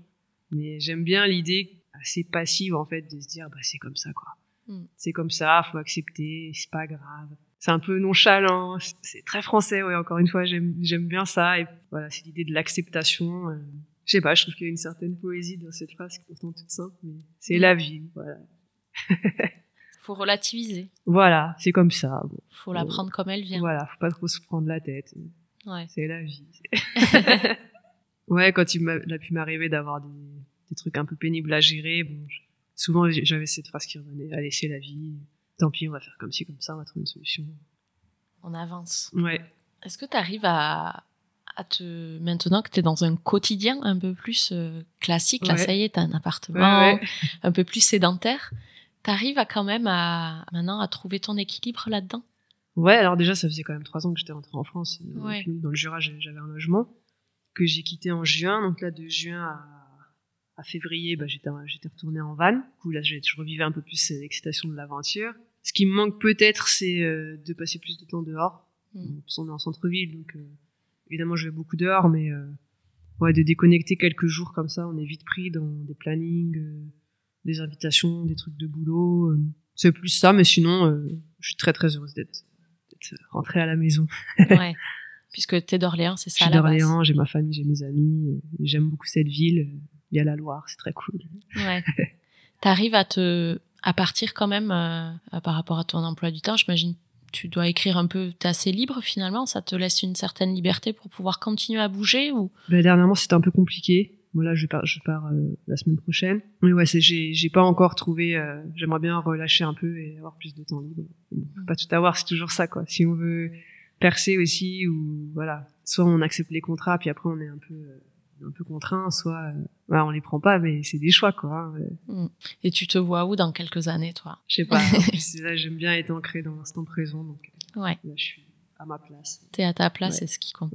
Mais j'aime bien l'idée assez passive, en fait, de se dire, bah, c'est comme ça, quoi Mm. C'est comme ça, faut accepter, c'est pas grave. C'est un peu nonchalant, c'est très français, ouais, encore une fois, j'aime bien ça. Et voilà, c'est l'idée de l'acceptation. Euh, je sais pas, je trouve qu'il y a une certaine poésie dans cette phrase qui est pourtant toute simple, mais c'est mm. la vie, voilà. faut relativiser. Voilà, c'est comme ça. Bon. Faut la prendre comme elle vient. Voilà, faut pas trop se prendre la tête. Ouais. C'est la vie. ouais, quand il a pu m'arriver d'avoir des, des, trucs un peu pénibles à gérer, bon, souvent j'avais cette phrase qui revenait à laisser la vie tant pis on va faire comme ci comme ça on va trouver une solution on avance ouais est-ce que tu arrives à, à te maintenant que tu es dans un quotidien un peu plus euh, classique là ça y est tu as un appartement un peu plus sédentaire tu arrives à quand même à maintenant à trouver ton équilibre là-dedans? Ouais alors déjà ça faisait quand même trois ans que j'étais rentrée en France dans le Jura j'avais un logement que j'ai quitté en juin donc là de juin à à février, bah, j'étais, j'étais retournée en van. Du coup, là, je, revivais un peu plus l'excitation de l'aventure. Ce qui me manque peut-être, c'est euh, de passer plus de temps dehors. Mm. On est en centre-ville, donc euh, évidemment, je vais beaucoup dehors, mais euh, ouais, de déconnecter quelques jours comme ça, on est vite pris dans des plannings, des invitations, des trucs de boulot. c'est plus ça, mais sinon, je suis très très heureuse d'être, rentrée à la maison. ouais. Puisque t'es d'Orléans, c'est ça. Je suis d'Orléans, j'ai ma famille, j'ai mes amis, j'aime beaucoup cette ville il y a la Loire, c'est très cool. Ouais. T'arrives à te à partir quand même euh, par rapport à ton emploi du temps. J'imagine tu dois écrire un peu, t'es assez libre finalement. Ça te laisse une certaine liberté pour pouvoir continuer à bouger ou? Ben, Dernièrement, c'était un peu compliqué. Voilà, je pars, je pars euh, la semaine prochaine. Mais ouais, c'est, j'ai, j'ai pas encore trouvé. Euh, j'aimerais bien relâcher un peu et avoir plus de temps libre. Bon, pas tout avoir, c'est toujours ça quoi. Si on veut percer aussi ou voilà, soit on accepte les contrats puis après on est un peu un peu contraint, soit euh, bah, on les prend pas, mais c'est des choix quoi. Hein, mm. Et tu te vois où dans quelques années, toi? Je sais pas. là, j'aime bien être ancré dans l'instant présent, donc euh, ouais. là, je suis à ma place. T'es à ta place, c'est ce qui compte.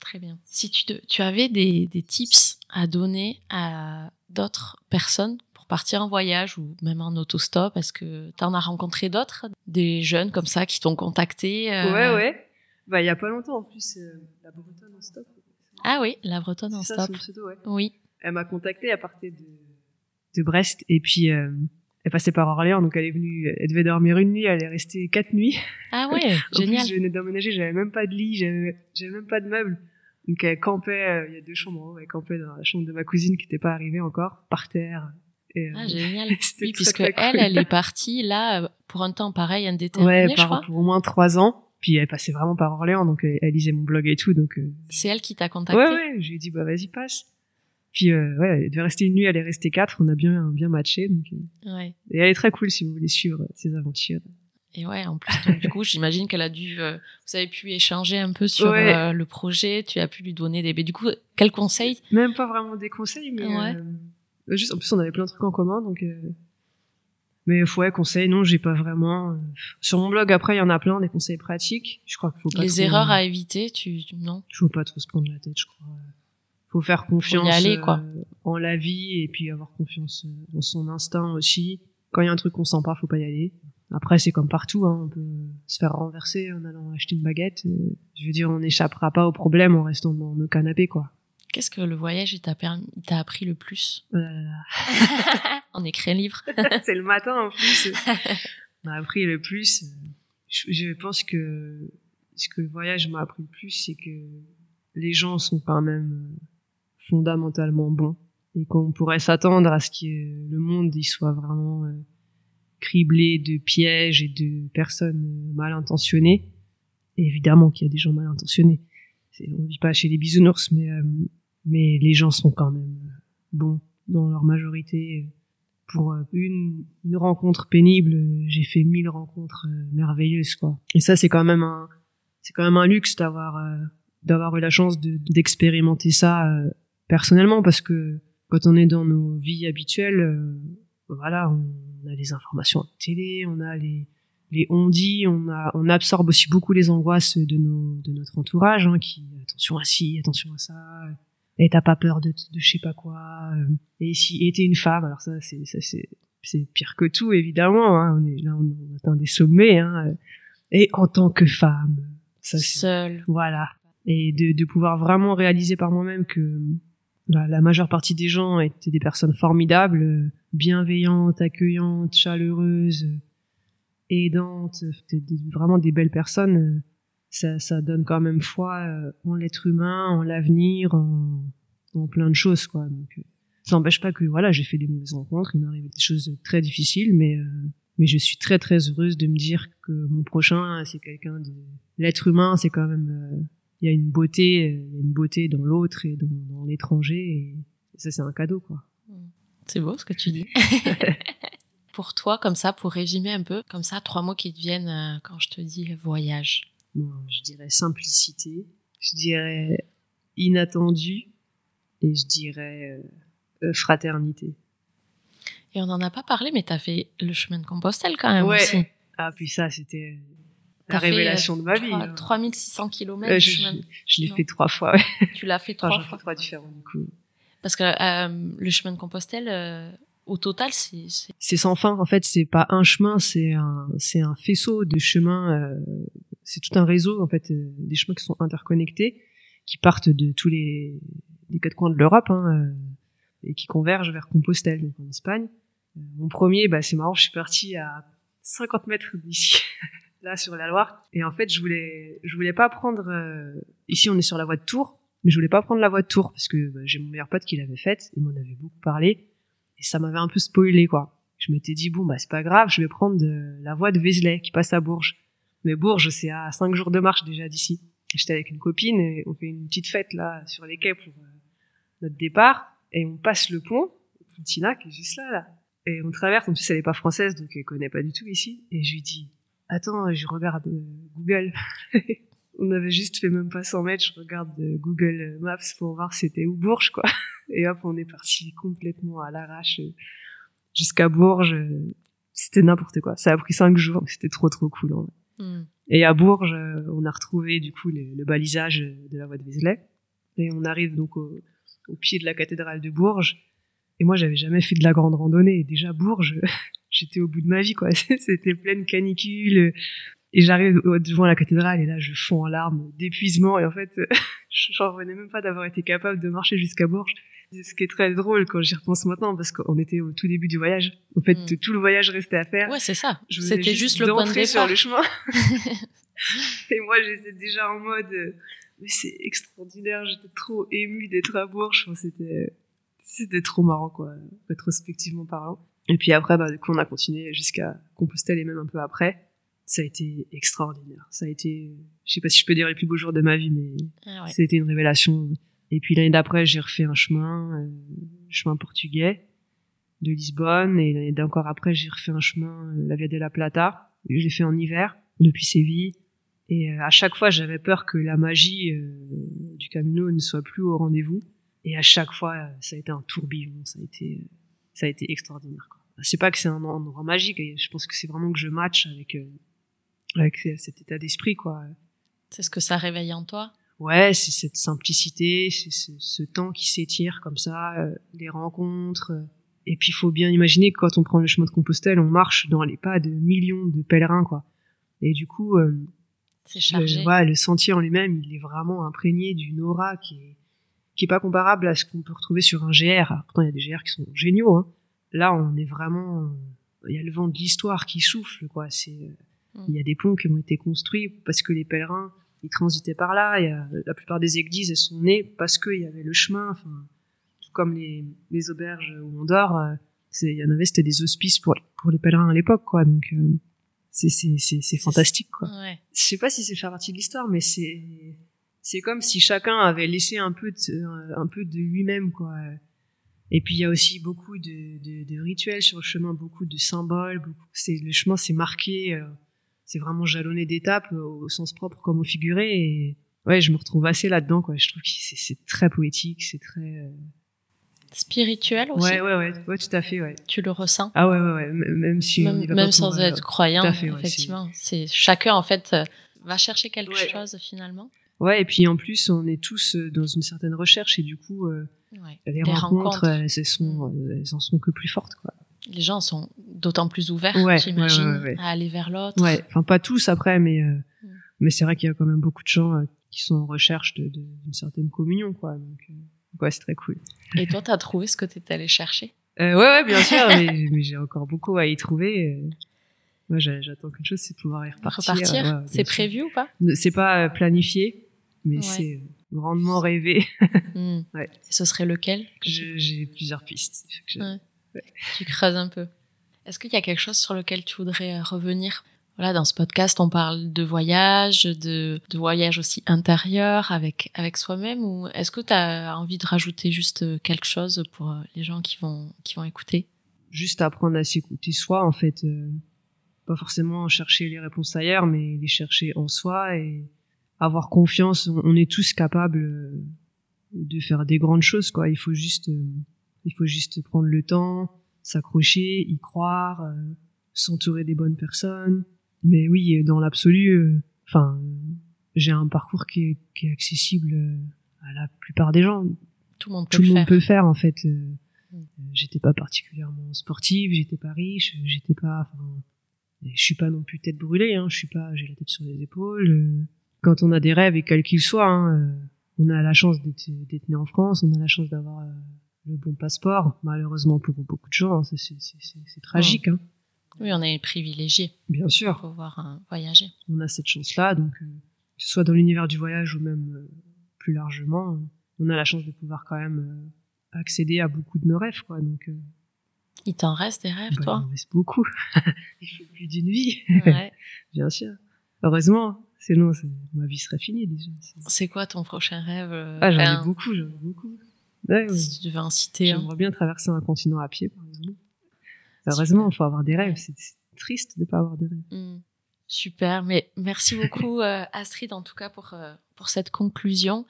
Très bien. Si tu, te, tu avais des, des tips à donner à d'autres personnes pour partir en voyage ou même en autostop, est-ce que tu en as rencontré d'autres, des jeunes comme ça qui t'ont contacté euh... Ouais, ouais. Bah, il y a pas longtemps en plus, euh, la Bretonne en stop. Ah oui, la Bretonne en stop. Oui. Elle m'a contactée, elle partait de, de Brest et puis euh, elle passait par Orléans, donc elle est venue, elle devait dormir une nuit, elle est restée quatre nuits. Ah ouais, génial. Plus, je venais d'emménager, j'avais même pas de lit, j'avais même pas de meubles. Donc elle campait, euh, il y a deux chambres, elle campait dans la chambre de ma cousine qui n'était pas arrivée encore, par terre. Et, euh, ah génial. oui, puisque elle, elle est partie là pour un temps pareil indéterminé, ouais, je crois. pour au moins trois ans. Puis elle passait vraiment par Orléans, donc euh, elle, lisait mon blog et tout. Donc euh, c'est elle qui t'a contacté. Ouais, ouais. Je lui ai dit bah vas-y passe. Puis euh, ouais, elle devait rester une nuit, elle est restée quatre. On a bien bien matché. Donc, ouais. Et elle est très cool si vous voulez suivre ses aventures. Et ouais, en plus, donc, du coup, j'imagine qu'elle a dû, vous avez pu échanger un peu sur le projet, tu as pu lui donner des, mais du coup, quels conseils? Même pas vraiment des conseils, mais ouais. juste, en plus, on avait plein de trucs en commun, donc mais ouais, conseils, non, j'ai pas vraiment. Euh, sur mon blog, après, il y en a plein, des conseils pratiques. Je crois qu'il faut pas. Les erreurs à éviter, tu non? Je faut pas trop se prendre la tête, je crois. Faut faire confiance faut aller, quoi. Euh, en la vie et puis avoir confiance euh, dans son instinct aussi. Quand il y a un truc qu'on sent pas, faut pas y aller. Après, c'est comme partout, hein, on peut se faire renverser en allant acheter une baguette. Je veux dire, on n'échappera pas au problème en restant dans nos canapés, quoi. Qu'est-ce que le voyage t'a t'a appris le plus oh On écrit un livre. c'est le matin en plus. m'a appris le plus. Je, pense que ce que le voyage m'a appris le plus, c'est que les gens sont quand même fondamentalement bons et qu'on pourrait s'attendre à ce que le monde y soit vraiment criblé de pièges et de personnes mal intentionnées. évidemment qu'il y a des gens mal intentionnés. On vit pas chez les bisounours, mais mais les gens sont quand même bons dans leur majorité pour euh, une, rencontre pénible, j'ai fait mille rencontres euh, merveilleuses quoi. Et ça c'est quand même un c'est quand même un luxe d'avoir euh, d'avoir eu la chance de d'expérimenter ça personnellement parce que quand on est dans nos vies habituelles voilà, on a les informations à télé, on a les les on dit, on a on absorbe aussi beaucoup les angoisses de nos de notre entourage hein, qui attention à ci, attention à ça, et t'as pas peur de, de je sais pas quoi euh, et si était une femme alors ça c'est ça c'est c'est pire que tout évidemment hein, on est là on, atteint des sommets hein, euh, et en tant que femme ça seule. voilà et de, de pouvoir vraiment réaliser par moi-même que la, la, majeure partie des gens étaient des personnes formidables bienveillantes accueillantes chaleureuses aidantes vraiment des belles personnes ça, ça donne quand même foi euh, en l'être humain, en l'avenir, en, en, plein de choses, quoi. Donc, euh, ça n'empêche pas que, voilà, j'ai fait des mauvaises rencontres, il m'est arrivé des choses très difficiles, mais, euh, mais je suis très, très heureuse de me dire que mon prochain, c'est quelqu'un de, l'être humain, c'est quand même, il y a une beauté, a une beauté dans l'autre et dans, dans l'étranger, et ça, c'est un cadeau, quoi. C'est beau ce que tu dis. pour toi, comme ça, pour résumer un peu, comme ça, trois mots qui te viennent quand je te dis voyage je dirais simplicité, je dirais inattendu et je dirais euh, euh, fraternité. Et on n'en a pas parlé, mais tu as fait le chemin de Compostelle quand même ouais. aussi. Ah, puis ça, c'était la révélation de ma vie. 3600 km. je, je, l'ai fait trois fois. Ouais. Tu l'as fait trois fois. trois différents du coup. Parce que euh, le chemin de Compostelle, au total, c'est c'est sans fin. En fait, c'est pas un chemin, c'est un c'est un faisceau de chemins c'est tout un réseau en fait euh, des chemins qui sont interconnectés qui partent de tous les, quatre coins de l'Europe hein, euh, et qui convergent vers Compostelle donc en Espagne euh, mon premier bah c'est marrant je suis parti à 50 mètres d'ici là sur la Loire et en fait je voulais je voulais pas prendre ici on est sur la voie de Tours mais je voulais pas prendre la voie de Tours parce que bah, j'ai mon meilleur pote qui l'avait faite il m'en avait beaucoup parlé et ça m'avait un peu spoilé quoi je m'étais dit bon bah c'est pas grave je vais prendre la voie de Vézelay qui passe à Bourges mais Bourges, c'est à cinq jours de marche déjà d'ici. J'étais avec une copine et on fait une petite fête là sur les quais pour euh, notre départ et on passe le pont. Tina qui est juste là, là. Et on traverse, en plus elle est pas française donc elle connaît pas du tout ici. Et je lui dis, attends, je regarde euh, Google. on avait juste fait même pas 100 mètres, je regarde euh, Google Maps pour voir c'était où Bourges quoi. Et hop, on est parti complètement à l'arrache jusqu'à Bourges. C'était n'importe quoi. Ça a pris cinq jours, c'était trop trop cool. Hmm. Et à Bourges, euh, on a retrouvé du coup le, balisage de la voie de Vézelay. Et on arrive donc au, pied de la cathédrale de Bourges. Et moi, j'avais jamais fait de la grande randonnée. Et déjà, Bourges, j'étais au bout de ma vie, quoi. C'était pleine canicule. Et j'arrive devant la cathédrale et là, je fonds en larmes d'épuisement. Et en fait, j'en revenais même pas d'avoir été capable de marcher jusqu'à Bourges. Ce qui est très drôle quand j'y repense maintenant, parce qu'on était au tout début du voyage. En fait, mm. tout le voyage restait à faire. Ouais, c'est ça. C'était juste, le point de départ. sur le chemin. et moi, j'étais déjà en mode, euh, mais c'est extraordinaire, j'étais trop émue d'être à Bourges. c'était, c'était trop marrant, quoi, rétrospectivement parlant. Et puis après, bah, du coup, on a continué jusqu'à Compostelle et même un peu après. Ça a été extraordinaire. Ça a été, je sais pas si je peux dire les plus beaux jours de ma vie, mais ah ouais. c'était une révélation et puis l'année d'après, j'ai refait un chemin, euh, chemin portugais de Lisbonne. Et l'année d'encore après, j'ai refait un chemin, euh, la Via de la Plata. Je l'ai fait en hiver, depuis Séville. Et euh, à chaque fois, j'avais peur que la magie euh, du Camino ne soit plus au rendez-vous. Et à chaque fois, ça a été un tourbillon. Ça a été, ça a été extraordinaire. C'est pas que c'est un endroit magique. Je pense que c'est vraiment que je match avec, avec cet état d'esprit, quoi. C'est ce que ça réveille en toi? Ouais, c'est cette simplicité, c'est ce, temps qui s'étire comme ça, euh, les rencontres. Euh. et puis il faut bien imaginer que quand on prend le chemin de Compostelle, on marche dans les pas de millions de pèlerins, quoi. Et du coup, euh, c'est chargé. Le, le sentier en lui-même, il est vraiment imprégné d'une aura qui est qui est pas comparable à ce qu'on peut retrouver sur un GR. pourtant, il y a des GR qui sont géniaux. Hein. Là, on est vraiment, il y a le vent de l'histoire qui souffle, quoi. C'est, mm. il y a des ponts qui ont été construits parce que les pèlerins ils transitaient par là. Il y a, la plupart des églises, elles sont nées parce qu'il y avait le chemin. Enfin, tout comme les, les auberges où on dort, euh, c'est- il y en avait, c'était des hospices pour, pour les pèlerins à l'époque, quoi. Donc, euh, c'est, c'est, c'est, c'est fantastique, quoi. Ouais. Je sais pas si c'est faire partie de l'histoire, mais c'est, c'est comme si chacun avait laissé un peu de, un peu de lui-même, quoi. Et puis il y a aussi beaucoup de, de, de rituels sur le chemin, beaucoup de symboles. C'est le chemin, c'est marqué, euh, c'est vraiment jalonné d'étapes euh, au sens propre comme au figuré. Et ouais, je me retrouve assez là-dedans, quoi. Je trouve que c'est, très poétique, c'est très. euh, Spirituel aussi. Ouais, ouais, ouais, ouais, tout à fait, ouais. Tu le ressens. Ah ouais, ouais, ouais. Même si même pas sans pour, euh, être croyant, fait, effectivement. C'est chacun en fait va chercher quelque Ouais. chose finalement. Ouais, et puis en plus, on est tous euh, dans une certaine recherche et du coup, euh, Ouais. les rencontres, rencontres. elles, elles sont, elles en sont que plus fortes, quoi. Les gens sont d'autant plus ouverts, Ouais, j'imagine, ouais, à aller vers l'autre. Ouais, enfin pas tous après, mais euh, Mm. mais c'est vrai qu'il y a quand même beaucoup de gens euh, qui sont en recherche de- de- d'une certaine communion, quoi. Donc ouais, c'est très cool. Et toi, t'as trouvé ce que t'étais allé chercher? Ouais, ouais, bien sûr, mais, mais j'ai encore beaucoup à y trouver. Moi, j'a- j'attends qu'une chose, c'est de pouvoir y repartir. Repartir C'est prévu ou pas? C'est pas planifié, mais Ouais. c'est euh, grandement rêvé. Hmm. Ouais. Et ce serait lequel Je- J'ai plusieurs pistes. Je- Ouais. Tu creuses un peu. Est-ce qu'il y a quelque chose sur lequel tu voudrais euh, revenir? Voilà, dans ce podcast, on parle de voyage, de, de voyage aussi intérieur avec avec soi-même. Ou est-ce que tu as envie de rajouter juste euh, quelque chose pour les gens qui vont qui vont écouter? Juste apprendre à s'écouter soi en fait euh, pas forcément chercher les réponses ailleurs mais les chercher en soi et avoir confiance on, est tous capables euh, de faire des grandes choses quoi il faut juste euh, il faut juste prendre le temps s'accrocher y croire euh, s'entourer des bonnes personnes mais oui dans l'absolu enfin euh, j'ai un parcours qui est, qui est accessible à la plupart des gens Tout le monde peut tout le monde faire. peut faire en fait. Euh, Mm. J'étais pas particulièrement sportive, j'étais pas riche, j'étais pas. Enfin, je suis pas non plus tête brûlée. Hein, je suis pas. J'ai la tête sur les épaules. Quand on a des rêves et quels qu'ils soient, hein, euh, on a la chance d'être né en France, on a la chance d'avoir euh, le bon passeport. Malheureusement pour beaucoup de gens, hein, c'est- tragique. Hein, Oui, on est privilégié bien sûr, pour pouvoir euh, voyager. on a cette chance-là. Donc, euh, que ce soit dans l'univers du voyage ou même euh, plus largement, on a la chance de pouvoir quand même accéder à beaucoup de nos rêves. Quoi. Donc, Il t'en reste des rêves, Bah, il toi en reste beaucoup. il faut plus d'une vie, Ouais. bien sûr. Heureusement, sinon ma vie serait finie déjà. C'est- quoi ton prochain rêve euh, Ah, j'en enfin, ai beaucoup, j'en ai beaucoup. Ouais, ouais. Si tu devais en citer. J'aimerais bien traverser un continent à pied, par exemple. Heureusement, il faut avoir des rêves. C'est triste de pas avoir des rêves. Hmm. Super, mais merci beaucoup euh, Astrid en tout cas pour euh, pour cette conclusion.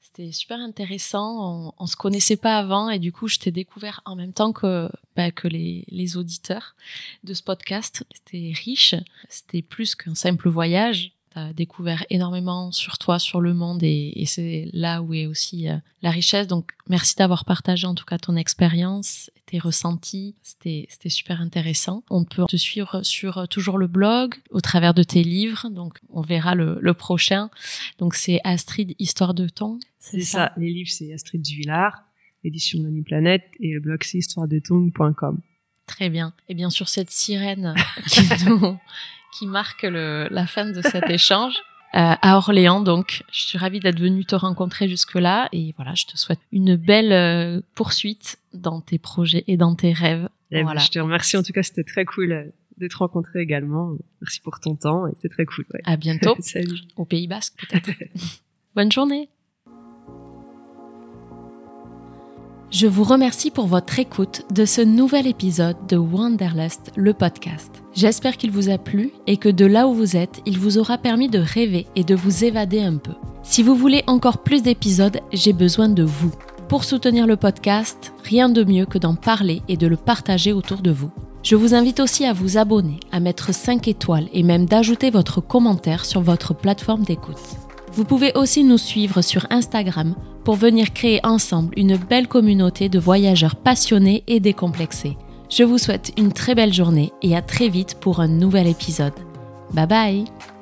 C'était super intéressant. On, on se connaissait pas avant et du coup je t'ai découvert en même temps que bah, que les les auditeurs de ce podcast. C'était riche. C'était plus qu'un simple voyage. Découvert énormément sur toi, sur le monde et, et c'est là où est aussi euh, la richesse. Donc merci d'avoir partagé en tout cas ton expérience, tes ressentis. C'était super intéressant. On peut te suivre sur euh, toujours le blog, au travers de tes livres. Donc on verra le, le prochain. Donc c'est Astrid Histoire de ton. C'est ça? Les livres, c'est Astrid Duvillard, édition Nani Planète, et le blog, c'est histoiredetong.com. Très bien. Et bien sûr cette sirène qui nous qui marque le, la fin de cet échange. euh, à Orléans, donc je suis ravie d'être venue te rencontrer jusque-là et voilà, je te souhaite une belle euh, poursuite dans tes projets et dans tes rêves. Eh ben, Voilà. je te remercie. En tout cas, c'était très cool euh, de te rencontrer également. Merci pour ton temps et c'était très cool. Ouais. À bientôt Salut. au Pays Basque peut-être. Bonne journée. Je vous remercie pour votre écoute de ce nouvel épisode de Wanderlust, le podcast. J'espère qu'il vous a plu et que de là où vous êtes, il vous aura permis de rêver et de vous évader un peu. Si vous voulez encore plus d'épisodes, j'ai besoin de vous. Pour soutenir le podcast, rien de mieux que d'en parler et de le partager autour de vous. Je vous invite aussi à vous abonner, à mettre 5 étoiles et même d'ajouter votre commentaire sur votre plateforme d'écoute. Vous pouvez aussi nous suivre sur Instagram pour venir créer ensemble une belle communauté de voyageurs passionnés et décomplexés. Je vous souhaite une très belle journée et à très vite pour un nouvel épisode. Bye bye